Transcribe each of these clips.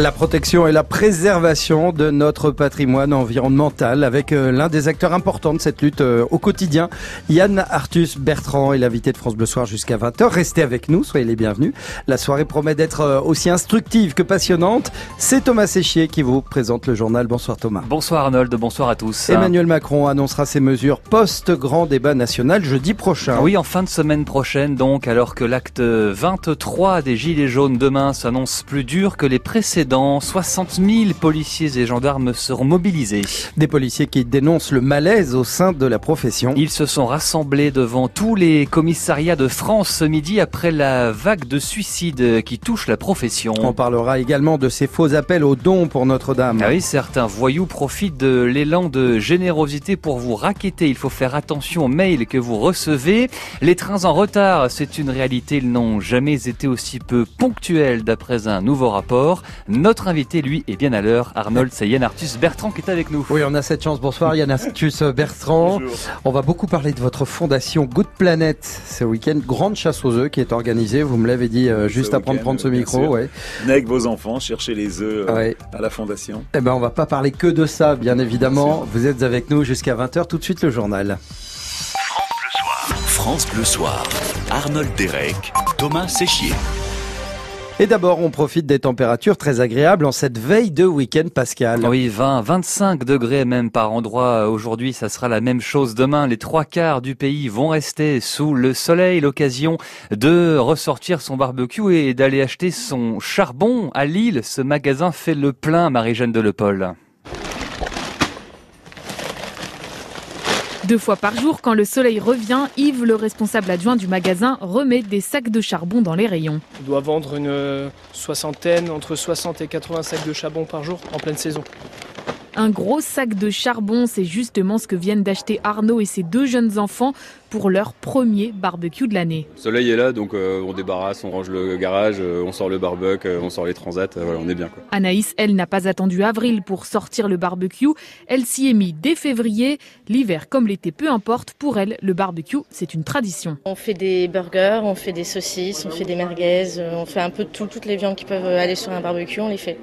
La protection et la préservation de notre patrimoine environnemental avec euh, l'un des acteurs importants de cette lutte euh, au quotidien, Yann Artus Bertrand est l'invité de France Bleu Soir jusqu'à 20h. Restez avec nous, soyez les bienvenus. La soirée promet d'être euh, aussi instructive que passionnante. C'est Thomas Séchier qui vous présente le journal. Bonsoir Thomas. Bonsoir Arnold, bonsoir à tous. Emmanuel Macron annoncera ses mesures post-grand débat national jeudi prochain. Oui, en fin de semaine prochaine donc, alors que l'acte 23 des Gilets jaunes demain s'annonce plus dur que les précédents 60 000 policiers et gendarmes seront mobilisés. Des policiers qui dénoncent le malaise au sein de la profession. Ils se sont rassemblés devant tous les commissariats de France ce midi après la vague de suicides qui touche la profession. On parlera également de ces faux appels aux dons pour Notre-Dame. Ah oui, certains voyous profitent de l'élan de générosité pour vous raqueter. Il faut faire attention aux mails que vous recevez. Les trains en retard, c'est une réalité. Ils n'ont jamais été aussi peu ponctuels d'après un nouveau rapport. Notre invité, lui, est bien à l'heure. Arnold, c'est Yann Arthus Bertrand qui est avec nous. Oui, on a cette chance. Bonsoir Yann Arthus Bertrand. On va beaucoup parler de votre fondation Good Planet. Ce week-end, grande chasse aux œufs qui est organisée. Vous me l'avez dit euh, juste après de prendre ce micro. Ouais. Venez avec vos enfants, chercher les œufs euh, à la fondation. Eh ben, on va pas parler que de ça, bien évidemment. Vous êtes avec nous jusqu'à 20h. Tout de suite, le journal. France Bleu Soir. France Bleu Soir. Arnold Derek, Thomas Séchier. Et d'abord, on profite des températures très agréables en cette veille de week-end pascal. Oui, 20, 25 degrés même par endroit. Aujourd'hui, ça sera la même chose demain. Les trois quarts du pays vont rester sous le soleil. L'occasion de ressortir son barbecue et d'aller acheter son charbon à Lille. Ce magasin fait le plein, Marie-Jeanne de Deux fois par jour, quand le soleil revient, Yves, le responsable adjoint du magasin, remet des sacs de charbon dans les rayons. On doit vendre une soixantaine, entre 60 et 80 sacs de charbon par jour en pleine saison. Un gros sac de charbon, c'est justement ce que viennent d'acheter Arnaud et ses deux jeunes enfants pour leur premier barbecue de l'année. Le soleil est là, donc euh, on débarrasse, on range le garage, euh, on sort le barbecue, euh, on sort les transats, voilà, on est bien. Quoi. Anaïs, elle, n'a pas attendu avril pour sortir le barbecue. Elle s'y est mise dès février. L'hiver comme l'été, peu importe, pour elle, le barbecue, c'est une tradition. On fait des burgers, on fait des saucisses, on fait des merguez, on fait un peu de tout, toutes les viandes qui peuvent aller sur un barbecue, on les fait.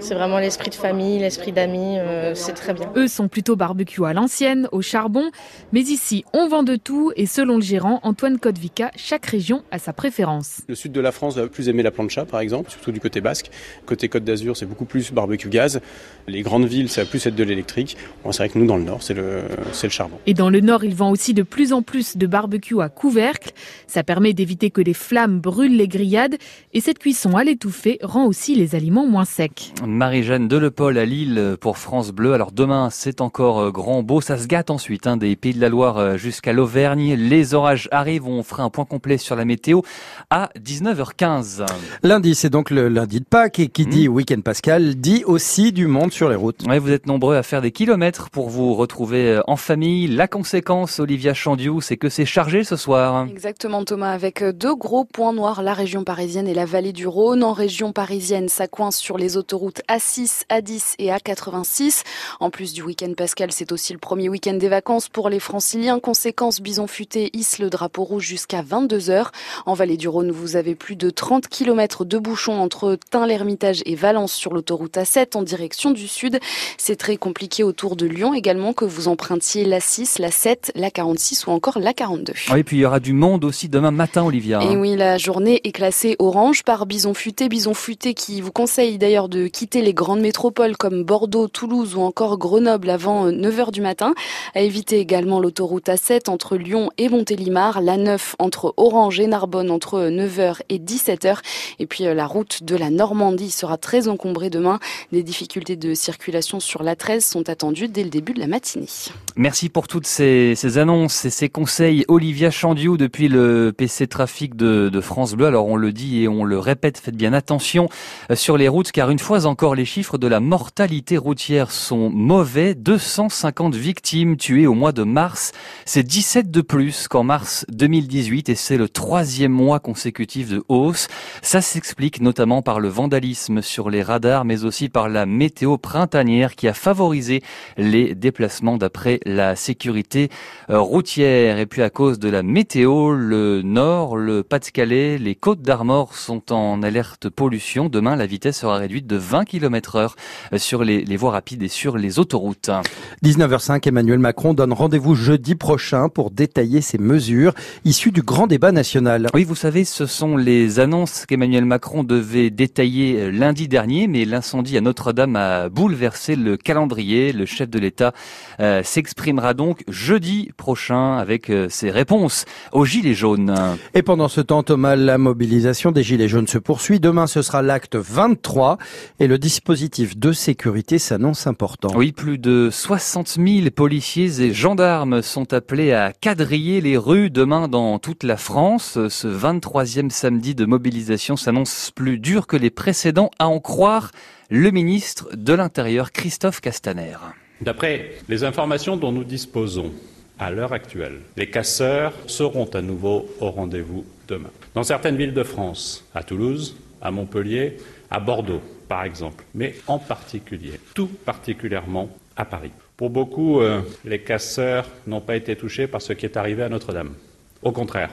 C'est vraiment l'esprit de famille, l'esprit d'amis, euh, c'est très bien. Eux sont plutôt barbecue à l'ancienne, au charbon, mais ici on vend de tout et selon le gérant Antoine Kodvika, chaque région a sa préférence. Le sud de la France va plus aimer la plancha par exemple, surtout du côté basque. Côté Côte d'Azur, c'est beaucoup plus barbecue gaz. Les grandes villes, ça va plus être de l'électrique. Bon, c'est vrai que nous dans le nord, c'est le c'est le charbon. Et dans le nord, il vend aussi de plus en plus de barbecue à couvercle. Ça permet d'éviter que les flammes brûlent les grillades et cette cuisson à l'étouffée rend aussi les aliments moins secs. Marie-Jeanne Delepol à Lille pour France Bleu. Alors demain, c'est encore euh, grand beau. Ça se gâte ensuite hein, des Pays de la Loire euh, jusqu'à l'Auvergne. Les orages arrivent. On fera un point complet sur la météo à 19h15. Lundi, c'est donc le lundi de Pâques et qui dit mmh. week-end pascal dit aussi du monde sur les routes. Ouais, vous êtes nombreux à faire des kilomètres pour vous retrouver euh, en famille. La conséquence, Olivia Chandiou, c'est que c'est chargé ce soir. Exactement Thomas, avec deux gros points noirs, la région parisienne et la vallée du Rhône. En région parisienne, ça coince sur les autoroutes A6, A10 et A86. En plus du week-end pascal, c'est aussi le premier week-end des vacances pour les franciliens. Conséquence, Bison Futé hisse le drapeau rouge jusqu'à 22h. En vallée du Rhône, vous avez plus de 30 km de bouchons entre Tain-l'Hermitage et Valence sur l'autoroute A7 en direction du sud. C'est très compliqué autour de Lyon également que vous empruntiez la 6, la 7, la 46 ou encore la 42. Oui, et puis il y aura du monde aussi demain matin, Olivia. Et oui, la journée est classée orange par Bison Futé. Bison Futé qui vous conseille d'ailleurs de quitter les grandes métropoles comme Bordeaux, Toulouse ou encore Grenoble avant 9h euh, du matin. À éviter également l'autoroute A7 entre Lyon et Montélimar, la 9 entre Orange et Narbonne entre 9h et 17h. Et puis euh, la route de la Normandie sera très encombrée demain. Des difficultés de circulation sur la 13 sont attendues dès le début de la matinée. Merci pour toutes ces, ces annonces et ces conseils. Olivia Chandiou depuis le PC Trafic de, de, France Bleu. Alors on le dit et on le répète, faites bien attention euh, sur les routes car une fois encore les chiffres de la mortalité routière sont mauvais. 250 victimes tuées au mois de mars. C'est 17 de plus qu'en mars 2018 et c'est le troisième mois consécutif de hausse. Ça s'explique notamment par le vandalisme sur les radars mais aussi par la météo printanière qui a favorisé les déplacements d'après la sécurité euh, routière. Et puis à cause de la météo, le nord, le Pas-de-Calais, les côtes d'Armor sont en alerte pollution. Demain, la vitesse sera réduite de 20 20 km heure sur les, les voies rapides et sur les autoroutes. 19h05, Emmanuel Macron donne rendez-vous jeudi prochain pour détailler ses mesures issues du grand débat national. Oui, vous savez, ce sont les annonces qu'Emmanuel Macron devait détailler lundi dernier, mais l'incendie à Notre-Dame a bouleversé le calendrier. Le chef de l'État euh, s'exprimera donc jeudi prochain avec euh, ses réponses aux Gilets jaunes. Et pendant ce temps, Thomas, la mobilisation des Gilets jaunes se poursuit. Demain, ce sera l'acte 23 et le dispositif de sécurité s'annonce important. Oui, plus de 60 000 policiers et gendarmes sont appelés à quadriller les rues demain dans toute la France. Ce 23e samedi de mobilisation s'annonce plus dur que les précédents, à en croire le ministre de l'Intérieur, Christophe Castaner. D'après les informations dont nous disposons à l'heure actuelle, les casseurs seront à nouveau au rendez-vous demain. Dans certaines villes de France, à Toulouse, à Montpellier, à Bordeaux, par exemple, mais en particulier, tout particulièrement à Paris. Pour beaucoup, euh, les casseurs n'ont pas été touchés par ce qui est arrivé à Notre-Dame. Au contraire,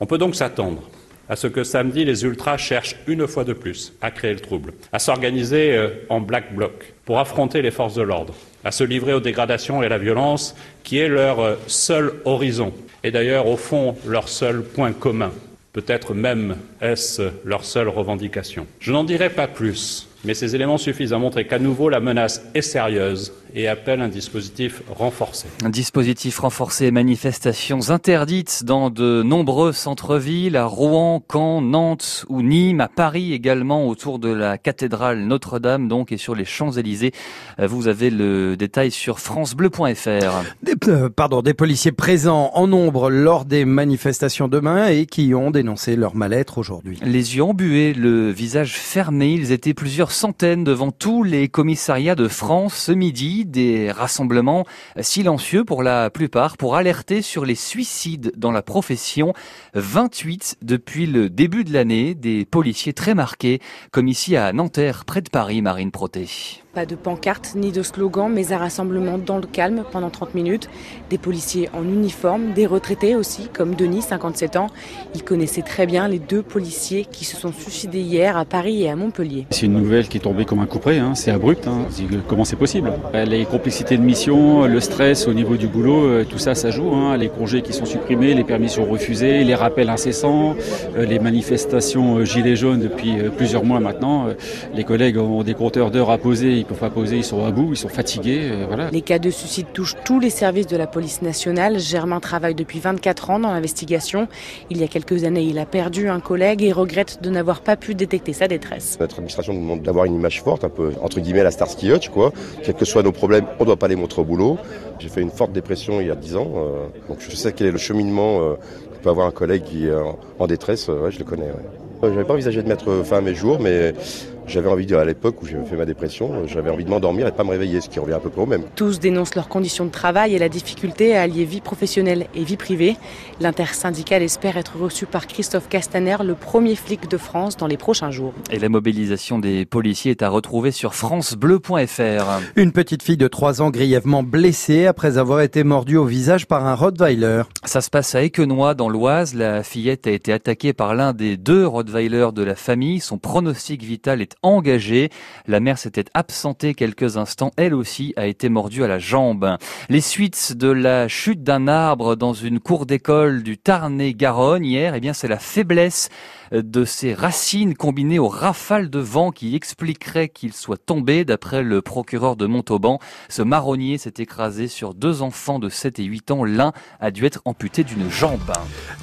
on peut donc s'attendre à ce que samedi, les ultras cherchent une fois de plus à créer le trouble, à s'organiser euh, en black bloc pour affronter les forces de l'ordre, à se livrer aux dégradations et à la violence qui est leur euh, seul horizon et d'ailleurs au fond leur seul point commun. Peut-être même est-ce leur seule revendication. Je n'en dirai pas plus, mais ces éléments suffisent à montrer qu'à nouveau la menace est sérieuse et appelle un dispositif renforcé. Un dispositif renforcé, manifestations interdites dans de nombreux centres-villes, à Rouen, Caen, Nantes ou Nîmes, à Paris également, autour de la cathédrale Notre-Dame donc et sur les Champs-Élysées. Euh, vous avez le détail sur francebleu.fr. Des, euh, pardon, des policiers présents en nombre lors des manifestations demain et qui ont dénoncé leur mal-être aujourd'hui. Les yeux embués, le visage fermé, ils étaient plusieurs centaines devant tous les commissariats de France ce midi des rassemblements silencieux pour la plupart pour alerter sur les suicides dans la profession. 28 depuis le début de l'année, des policiers très marqués, comme ici à Nanterre, près de Paris, Marine Proté. Pas de pancarte ni de slogan, mais un rassemblement dans le calme pendant 30 minutes. Des policiers en uniforme, des retraités aussi, comme Denis, 57 ans. Il connaissait très bien les deux policiers qui se sont suicidés hier à Paris et à Montpellier. C'est une nouvelle qui est tombée comme un coup près, hein. c'est abrupt. Hein. Comment c'est possible? Les complicités de mission, le stress au niveau du boulot, euh, tout ça, ça joue. Hein. Les congés qui sont supprimés, les permissions refusées, les rappels incessants, euh, les manifestations euh, gilets jaunes depuis plusieurs mois maintenant. Les collègues ont des compteurs d'heures à poser peuvent pas poser, ils sont à bout, ils sont fatigués. Euh, voilà. Les cas de suicide touchent tous les services de la police nationale. Germain travaille depuis 24 ans dans l'investigation. Il y a quelques années, il a perdu un collègue et regrette de n'avoir pas pu détecter sa détresse. Notre administration nous demande d'avoir une image forte, un peu entre guillemets la Starsky Hutch, quoi. Quels que soient nos problèmes, on ne doit pas les montrer au boulot. J'ai fait une forte dépression il y a 10 ans, euh, donc je sais quel est le cheminement euh, que peut avoir un collègue qui est en détresse. Ouais, je le connais. Ouais. J'avais pas envisagé de mettre fin à mes jours, mais j'avais envie, de, à l'époque où j'ai fait ma dépression, j'avais envie de m'endormir et de pas me réveiller, ce qui revient à peu près au même. Tous dénoncent leurs conditions de travail et la difficulté à allier vie professionnelle et vie privée. L'intersyndicale espère être reçu par Christophe Castaner, le premier flic de France, dans les prochains jours. Et la mobilisation des policiers est à retrouver sur francebleu.fr. Une petite fille de 3 ans grièvement blessée après avoir été mordue au visage par un Rottweiler. Ça se passe à Équenois, dans l'Oise. La fillette a été attaquée par l'un des deux Rottweilers de la famille. Son pronostic vital est engagée. La mère s'était absentée quelques instants. Elle aussi a été mordue à la jambe. Les suites de la chute d'un arbre dans une cour d'école du Tarn-et-Garonne hier, eh bien, c'est la faiblesse de ses racines combinées aux rafales de vent qui expliqueraient qu'il soit tombé. D'après le procureur de Montauban, ce marronnier s'est écrasé sur deux enfants de 7 et 8 ans. L'un a dû être amputé d'une jambe.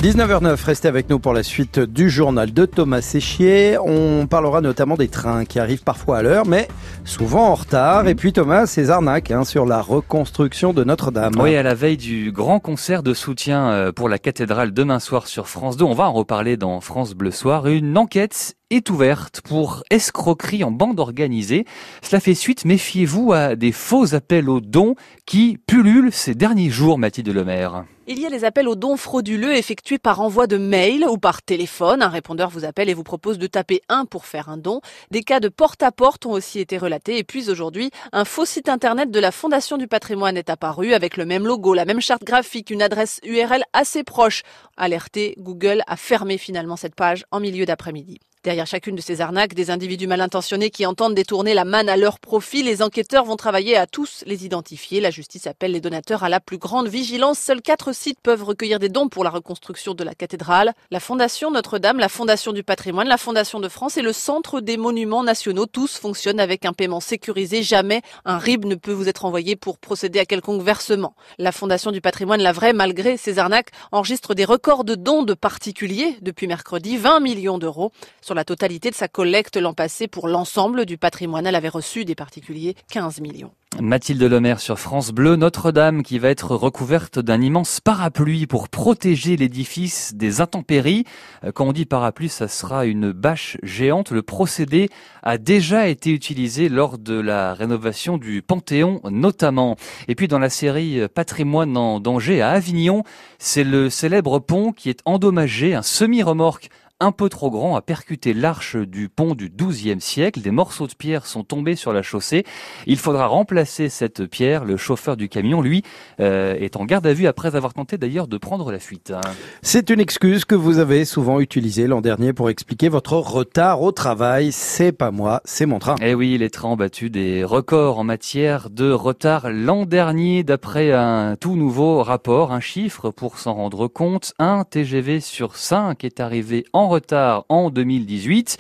19h09, restez avec nous pour la suite du journal de Thomas Séchier. On parlera notamment des trains qui arrivent parfois à l'heure, mais souvent en retard. Et puis Thomas, ces arnaques hein, sur la reconstruction de Notre-Dame. Oui, à la veille du grand concert de soutien euh, pour la cathédrale demain soir sur France 2, on va en reparler dans France Bleu soir, une enquête est ouverte pour escroquerie en bande organisée. Cela fait suite, méfiez-vous, à des faux appels aux dons qui pullulent ces derniers jours, Mathilde Lemaire. Il y a les appels aux dons frauduleux effectués par envoi de mail ou par téléphone. Un répondeur vous appelle et vous propose de taper 1 pour faire un don. Des cas de porte-à-porte -porte ont aussi été relatés. Et puis aujourd'hui, un faux site internet de la Fondation du patrimoine est apparu avec le même logo, la même charte graphique, une adresse URL assez proche. Alerté, Google a fermé finalement cette page en milieu d'après-midi. Derrière chacune de ces arnaques, des individus mal intentionnés qui entendent détourner la manne à leur profit. Les enquêteurs vont travailler à tous les identifier. La justice appelle les donateurs à la plus grande vigilance. Seuls quatre sites peuvent recueillir des dons pour la reconstruction de la cathédrale. La Fondation Notre-Dame, la Fondation du patrimoine, la Fondation de France et le Centre des monuments nationaux, tous fonctionnent avec un paiement sécurisé. Jamais un RIB ne peut vous être envoyé pour procéder à quelconque versement. La Fondation du patrimoine, la vraie, malgré ces arnaques, enregistre des records de dons de particuliers depuis mercredi, 20 millions d'euros. La totalité de sa collecte l'an passé pour l'ensemble du patrimoine, elle avait reçu des particuliers 15 millions. Mathilde Lemaire sur France Bleu, Notre-Dame qui va être recouverte d'un immense parapluie pour protéger l'édifice des intempéries. Euh, quand on dit parapluie, ça sera une bâche géante. Le procédé a déjà été utilisé lors de la rénovation du Panthéon notamment. Et puis dans la série Patrimoine en danger à Avignon, c'est le célèbre pont qui est endommagé, un semi-remorque un peu trop grand a percuté l'arche du pont du XIIe siècle. Des morceaux de pierre sont tombés sur la chaussée. Il faudra remplacer cette pierre. Le chauffeur du camion, lui, euh, est en garde à vue après avoir tenté d'ailleurs de prendre la fuite. C'est une excuse que vous avez souvent utilisée l'an dernier pour expliquer votre retard au travail. C'est pas moi, c'est mon train. Eh oui, les trains ont battu des records en matière de retard l'an dernier d'après un tout nouveau rapport, un chiffre pour s'en rendre compte. Un TGV sur 5 est arrivé en retard en 2018.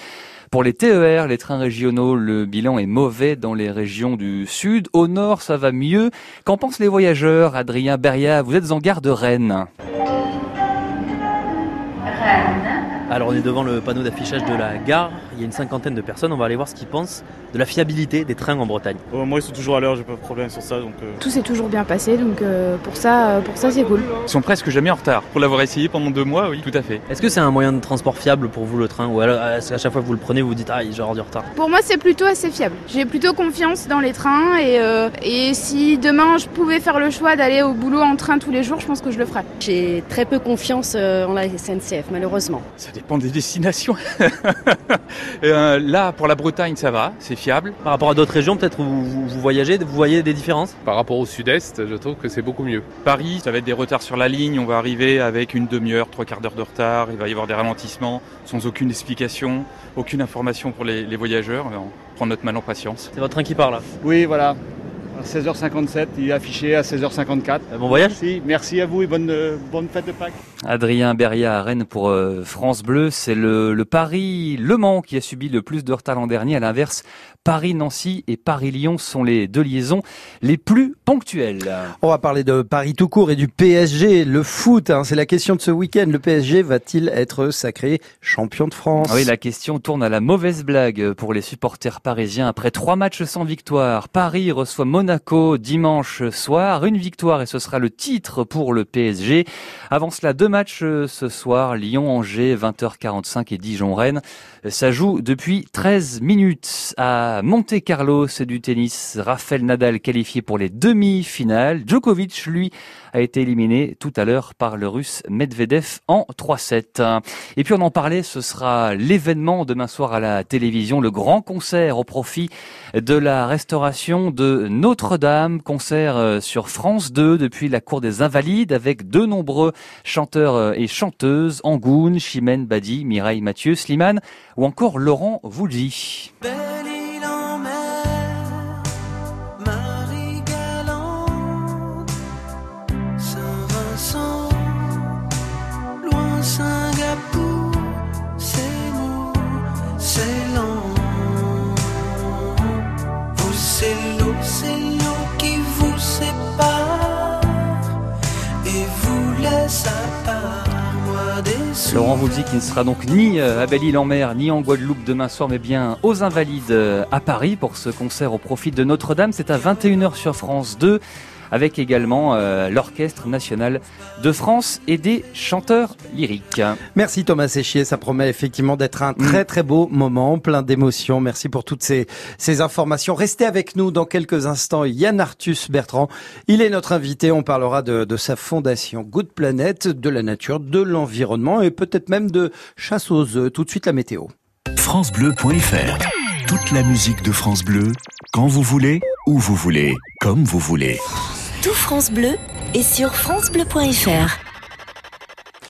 Pour les TER, les trains régionaux, le bilan est mauvais dans les régions du sud. Au nord, ça va mieux. Qu'en pensent les voyageurs? Adrien Beria, vous êtes en gare de Rennes. Alors on est devant le panneau d'affichage de la gare, il y a une cinquantaine de personnes, on va aller voir ce qu'ils pensent de la fiabilité des trains en Bretagne. Oh, moi ils sont toujours à l'heure, j'ai pas de problème sur ça. Donc, euh. Tout s'est toujours bien passé, donc euh, pour ça, euh, pour ça c'est cool. Ils sont presque jamais en retard. Pour l'avoir essayé pendant deux mois, oui, tout à fait. Est-ce que c'est un moyen de transport fiable pour vous le train? Ou alors à chaque fois que vous le prenez, vous vous dites ah j'ai du retard Pour moi c'est plutôt assez fiable. J'ai plutôt confiance dans les trains et, et si demain je pouvais faire le choix d'aller au boulot en train tous les jours, je pense que je le ferais. J'ai très peu confiance en la SNCF malheureusement. Ça dépend des destinations. là pour la Bretagne ça va, c'est fiable. Par rapport à d'autres régions, peut-être où vous, voyagez, vous voyez des différences? Par rapport au sud-est, je trouve que c'est beaucoup mieux. Paris, ça va être des retards sur la ligne, on va arriver avec une demi-heure, trois quarts d'heure de retard, il va y avoir des ralentissements sans aucune explication, aucune information pour les, voyageurs. On prend notre mal en patience. C'est votre train qui part là? Oui, voilà. À 16h57, il est affiché à 16h54. Bon voyage Merci, merci à vous et bonne, euh, bonne fête de Pâques. Adrien Beria à Rennes pour euh, France Bleu. C'est le, le Paris-Le Mans qui a subi le plus de retard l'an dernier. À l'inverse, Paris-Nancy et Paris-Lyon sont les deux liaisons les plus ponctuelles. On va parler de Paris tout court et du PSG, le foot. Hein, c'est la question de ce week-end. Le PSG va-t-il être sacré champion de France? Oui, la question tourne à la mauvaise blague pour les supporters parisiens. Après trois matchs sans victoire, Paris reçoit Monaco dimanche soir. Une victoire et ce sera le titre pour le PSG. Avant cela, deux matchs ce soir. Lyon-Angers, 20h45 et Dijon-Rennes. Ça joue depuis 13 minutes à Monte Carlo, c'est du tennis. Rafael Nadal qualifié pour les demi-finales. Djokovic, lui, a été éliminé tout à l'heure par le russe Medvedev en 3-7. Et puis on en parlait, ce sera l'événement demain soir à la télévision, le grand concert au profit de la restauration de Notre-Dame, concert euh, sur France 2 depuis la cour des Invalides avec de nombreux chanteurs euh, et chanteuses, Angoun, Chimène Badi, Mireille Mathieu, Slimane ou encore Laurent Voulzy. Laurent vous dit qu'il ne sera donc ni euh, à Belle-Île-en-Mer, ni en Guadeloupe demain soir, mais bien aux Invalides euh, à Paris pour ce concert au profit de Notre-Dame. C'est à 21h sur France 2 avec également euh, l'Orchestre national de France et des chanteurs lyriques. Merci Thomas Séchier, ça promet effectivement d'être un très très beau moment, plein d'émotions. Merci pour toutes ces, ces informations. Restez avec nous dans quelques instants. Yann Arthus Bertrand, il est notre invité. On parlera de, de sa fondation Good Planet, de la nature, de l'environnement et peut-être même de chasse aux œufs. Tout de suite la météo. FranceBleu.fr Toute la musique de France Bleu, quand vous voulez, où vous voulez, comme vous voulez. Tout France Bleu est sur francebleu.fr.